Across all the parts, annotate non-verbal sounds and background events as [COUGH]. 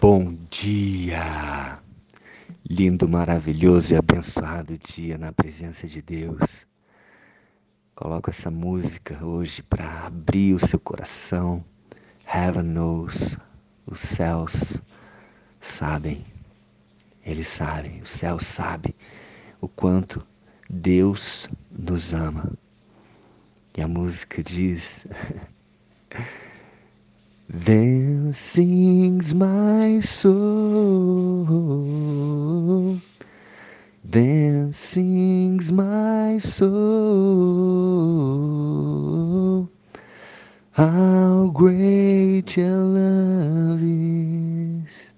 Bom dia! Lindo, maravilhoso e abençoado dia na presença de Deus. Coloco essa música hoje para abrir o seu coração. Heaven knows, os céus sabem, eles sabem, o céu sabe o quanto Deus nos ama. E a música diz. [LAUGHS] Then sings my soul. Then sings my soul. How great your love is.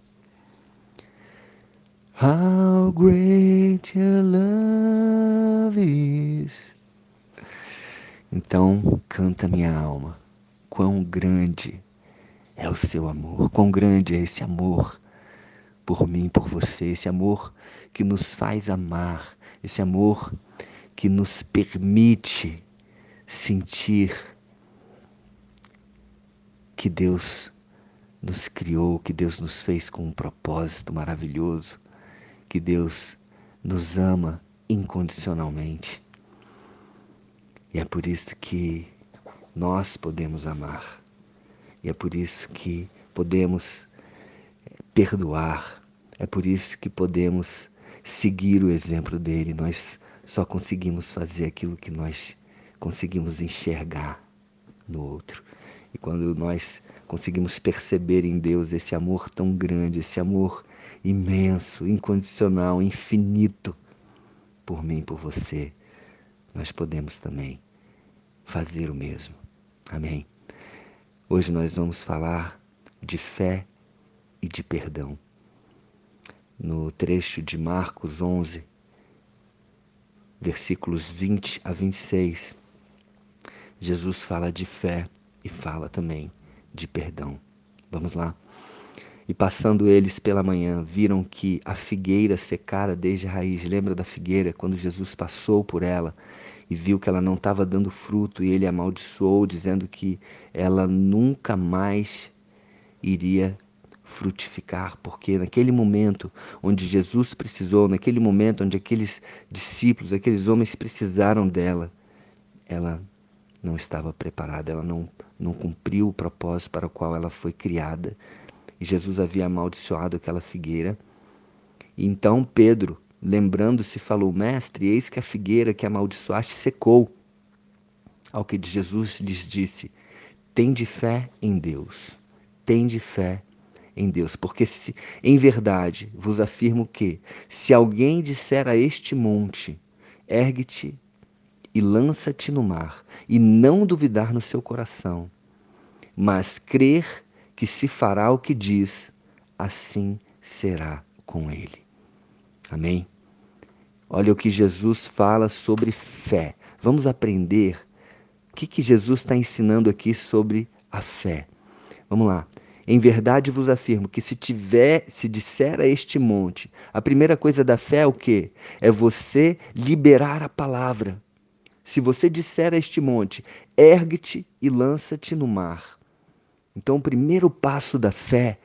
How great your love is. Então, canta minha alma, quão grande é o seu amor. Quão grande é esse amor por mim, por você, esse amor que nos faz amar, esse amor que nos permite sentir que Deus nos criou, que Deus nos fez com um propósito maravilhoso, que Deus nos ama incondicionalmente. E é por isso que nós podemos amar. E é por isso que podemos eh, perdoar, é por isso que podemos seguir o exemplo dele. Nós só conseguimos fazer aquilo que nós conseguimos enxergar no outro. E quando nós conseguimos perceber em Deus esse amor tão grande, esse amor imenso, incondicional, infinito por mim, por você, nós podemos também fazer o mesmo. Amém. Hoje nós vamos falar de fé e de perdão. No trecho de Marcos 11, versículos 20 a 26, Jesus fala de fé e fala também de perdão. Vamos lá. E passando eles pela manhã, viram que a figueira secara desde a raiz. Lembra da figueira quando Jesus passou por ela? E viu que ela não estava dando fruto e ele amaldiçoou, dizendo que ela nunca mais iria frutificar, porque naquele momento onde Jesus precisou, naquele momento onde aqueles discípulos, aqueles homens precisaram dela, ela não estava preparada, ela não, não cumpriu o propósito para o qual ela foi criada. E Jesus havia amaldiçoado aquela figueira. E então Pedro, Lembrando-se, falou: Mestre, eis que a figueira que amaldiçoaste secou. Ao que Jesus lhes disse: Tende fé em Deus. Tende fé em Deus, porque se, em verdade vos afirmo que, se alguém disser a este monte, ergue-te e lança-te no mar, e não duvidar no seu coração, mas crer que se fará o que diz, assim será com ele. Amém? Olha o que Jesus fala sobre fé. Vamos aprender o que, que Jesus está ensinando aqui sobre a fé. Vamos lá. Em verdade vos afirmo que se tiver, se disser a este monte, a primeira coisa da fé é o quê? É você liberar a palavra. Se você disser a este monte, ergue-te e lança-te no mar. Então, o primeiro passo da fé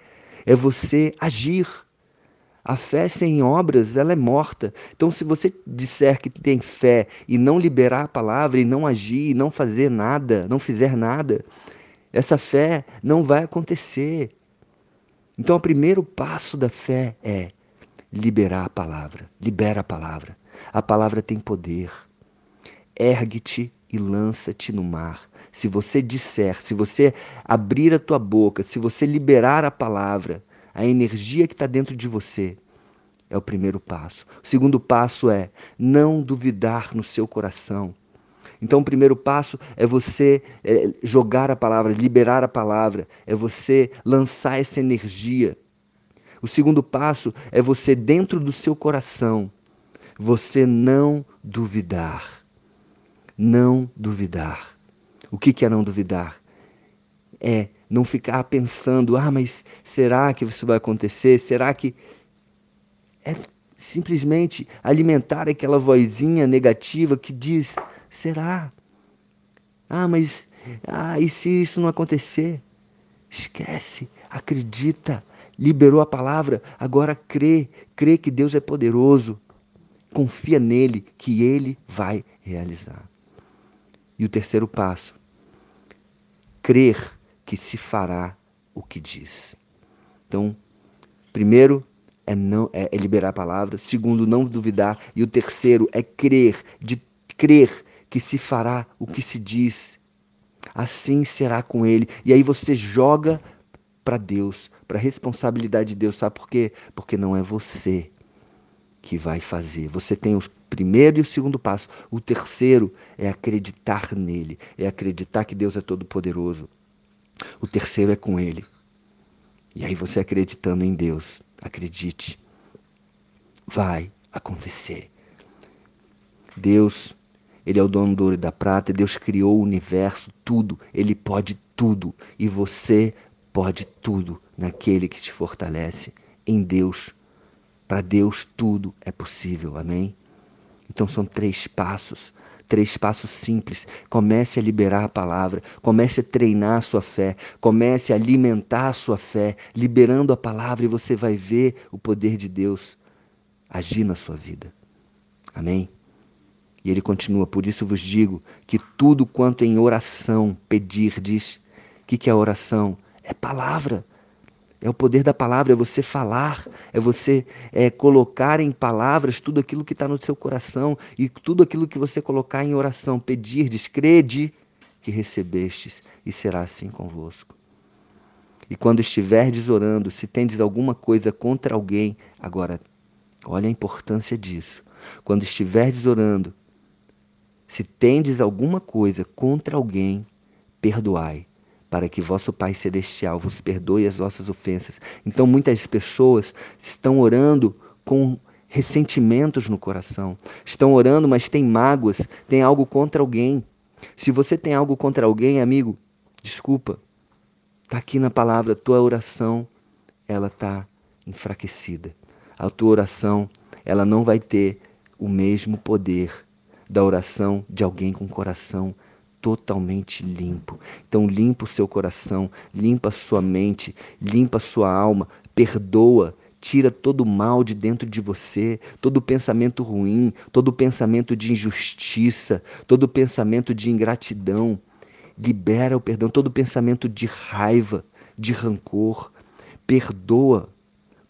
é você agir. A fé sem obras, ela é morta. Então, se você disser que tem fé e não liberar a palavra, e não agir, e não fazer nada, não fizer nada, essa fé não vai acontecer. Então, o primeiro passo da fé é liberar a palavra. Libera a palavra. A palavra tem poder. Ergue-te e lança-te no mar. Se você disser, se você abrir a tua boca, se você liberar a palavra, a energia que está dentro de você. É o primeiro passo. O segundo passo é não duvidar no seu coração. Então, o primeiro passo é você é, jogar a palavra, liberar a palavra, é você lançar essa energia. O segundo passo é você, dentro do seu coração, você não duvidar. Não duvidar. O que é não duvidar? É não ficar pensando, ah, mas será que isso vai acontecer? Será que. É simplesmente alimentar aquela vozinha negativa que diz: será? Ah, mas. Ah, e se isso não acontecer? Esquece, acredita, liberou a palavra, agora crê, crê que Deus é poderoso. Confia nele, que ele vai realizar. E o terceiro passo, crer que se fará o que diz. Então, primeiro é não é, é liberar a palavra, segundo não duvidar e o terceiro é crer, de crer que se fará o que se diz. Assim será com ele. E aí você joga para Deus, para a responsabilidade de Deus, sabe por quê? Porque não é você que vai fazer. Você tem o primeiro e o segundo passo. O terceiro é acreditar nele, é acreditar que Deus é todo poderoso. O terceiro é com ele. E aí você acreditando em Deus, acredite, vai acontecer. Deus, Ele é o dono do ouro e da prata, Deus criou o universo, tudo, Ele pode tudo. E você pode tudo naquele que te fortalece, em Deus. Para Deus tudo é possível, amém? Então são três passos Três passos simples. Comece a liberar a palavra, comece a treinar a sua fé, comece a alimentar a sua fé, liberando a palavra e você vai ver o poder de Deus agir na sua vida. Amém? E ele continua: Por isso vos digo que tudo quanto em oração pedirdes, o que, que é oração? É palavra. É o poder da palavra, é você falar, é você é, colocar em palavras tudo aquilo que está no seu coração e tudo aquilo que você colocar em oração, pedir, descrede que recebestes e será assim convosco. E quando estiverdes orando, se tendes alguma coisa contra alguém, agora, olha a importância disso. Quando estiverdes orando, se tendes alguma coisa contra alguém, perdoai, para que vosso Pai Celestial vos perdoe as vossas ofensas. Então, muitas pessoas estão orando com ressentimentos no coração. Estão orando, mas tem mágoas, tem algo contra alguém. Se você tem algo contra alguém, amigo, desculpa. Está aqui na palavra, tua oração, ela está enfraquecida. A tua oração, ela não vai ter o mesmo poder da oração de alguém com coração totalmente limpo. Então limpa o seu coração, limpa a sua mente, limpa a sua alma, perdoa, tira todo o mal de dentro de você, todo pensamento ruim, todo pensamento de injustiça, todo pensamento de ingratidão. Libera o perdão, todo pensamento de raiva, de rancor. Perdoa,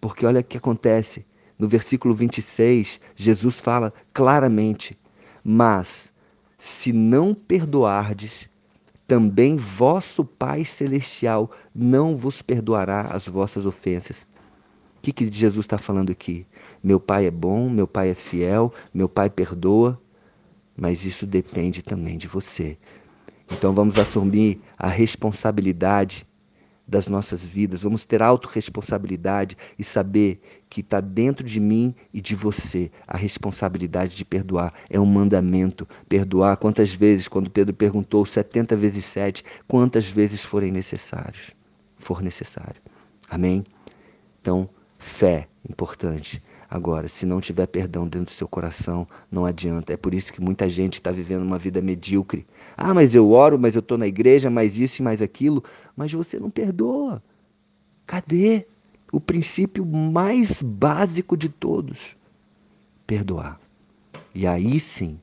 porque olha o que acontece. No versículo 26, Jesus fala claramente: Mas se não perdoardes, também vosso Pai Celestial não vos perdoará as vossas ofensas. O que, que Jesus está falando aqui? Meu Pai é bom, meu Pai é fiel, meu Pai perdoa, mas isso depende também de você. Então vamos assumir a responsabilidade das nossas vidas, vamos ter autorresponsabilidade e saber que está dentro de mim e de você a responsabilidade de perdoar. É um mandamento. Perdoar quantas vezes, quando Pedro perguntou 70 vezes 7, quantas vezes forem necessários, for necessário. Amém? Então, fé, importante. Agora, se não tiver perdão dentro do seu coração, não adianta. É por isso que muita gente está vivendo uma vida medíocre. Ah, mas eu oro, mas eu estou na igreja, mais isso e mais aquilo. Mas você não perdoa. Cadê o princípio mais básico de todos? Perdoar. E aí sim,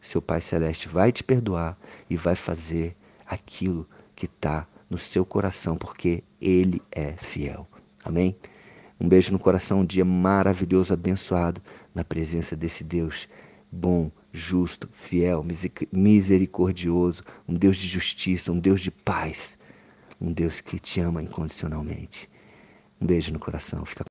seu Pai Celeste vai te perdoar e vai fazer aquilo que está no seu coração, porque Ele é fiel. Amém? Um beijo no coração, um dia maravilhoso, abençoado na presença desse Deus bom, justo, fiel, misericordioso, um Deus de justiça, um Deus de paz, um Deus que te ama incondicionalmente. Um beijo no coração. Fica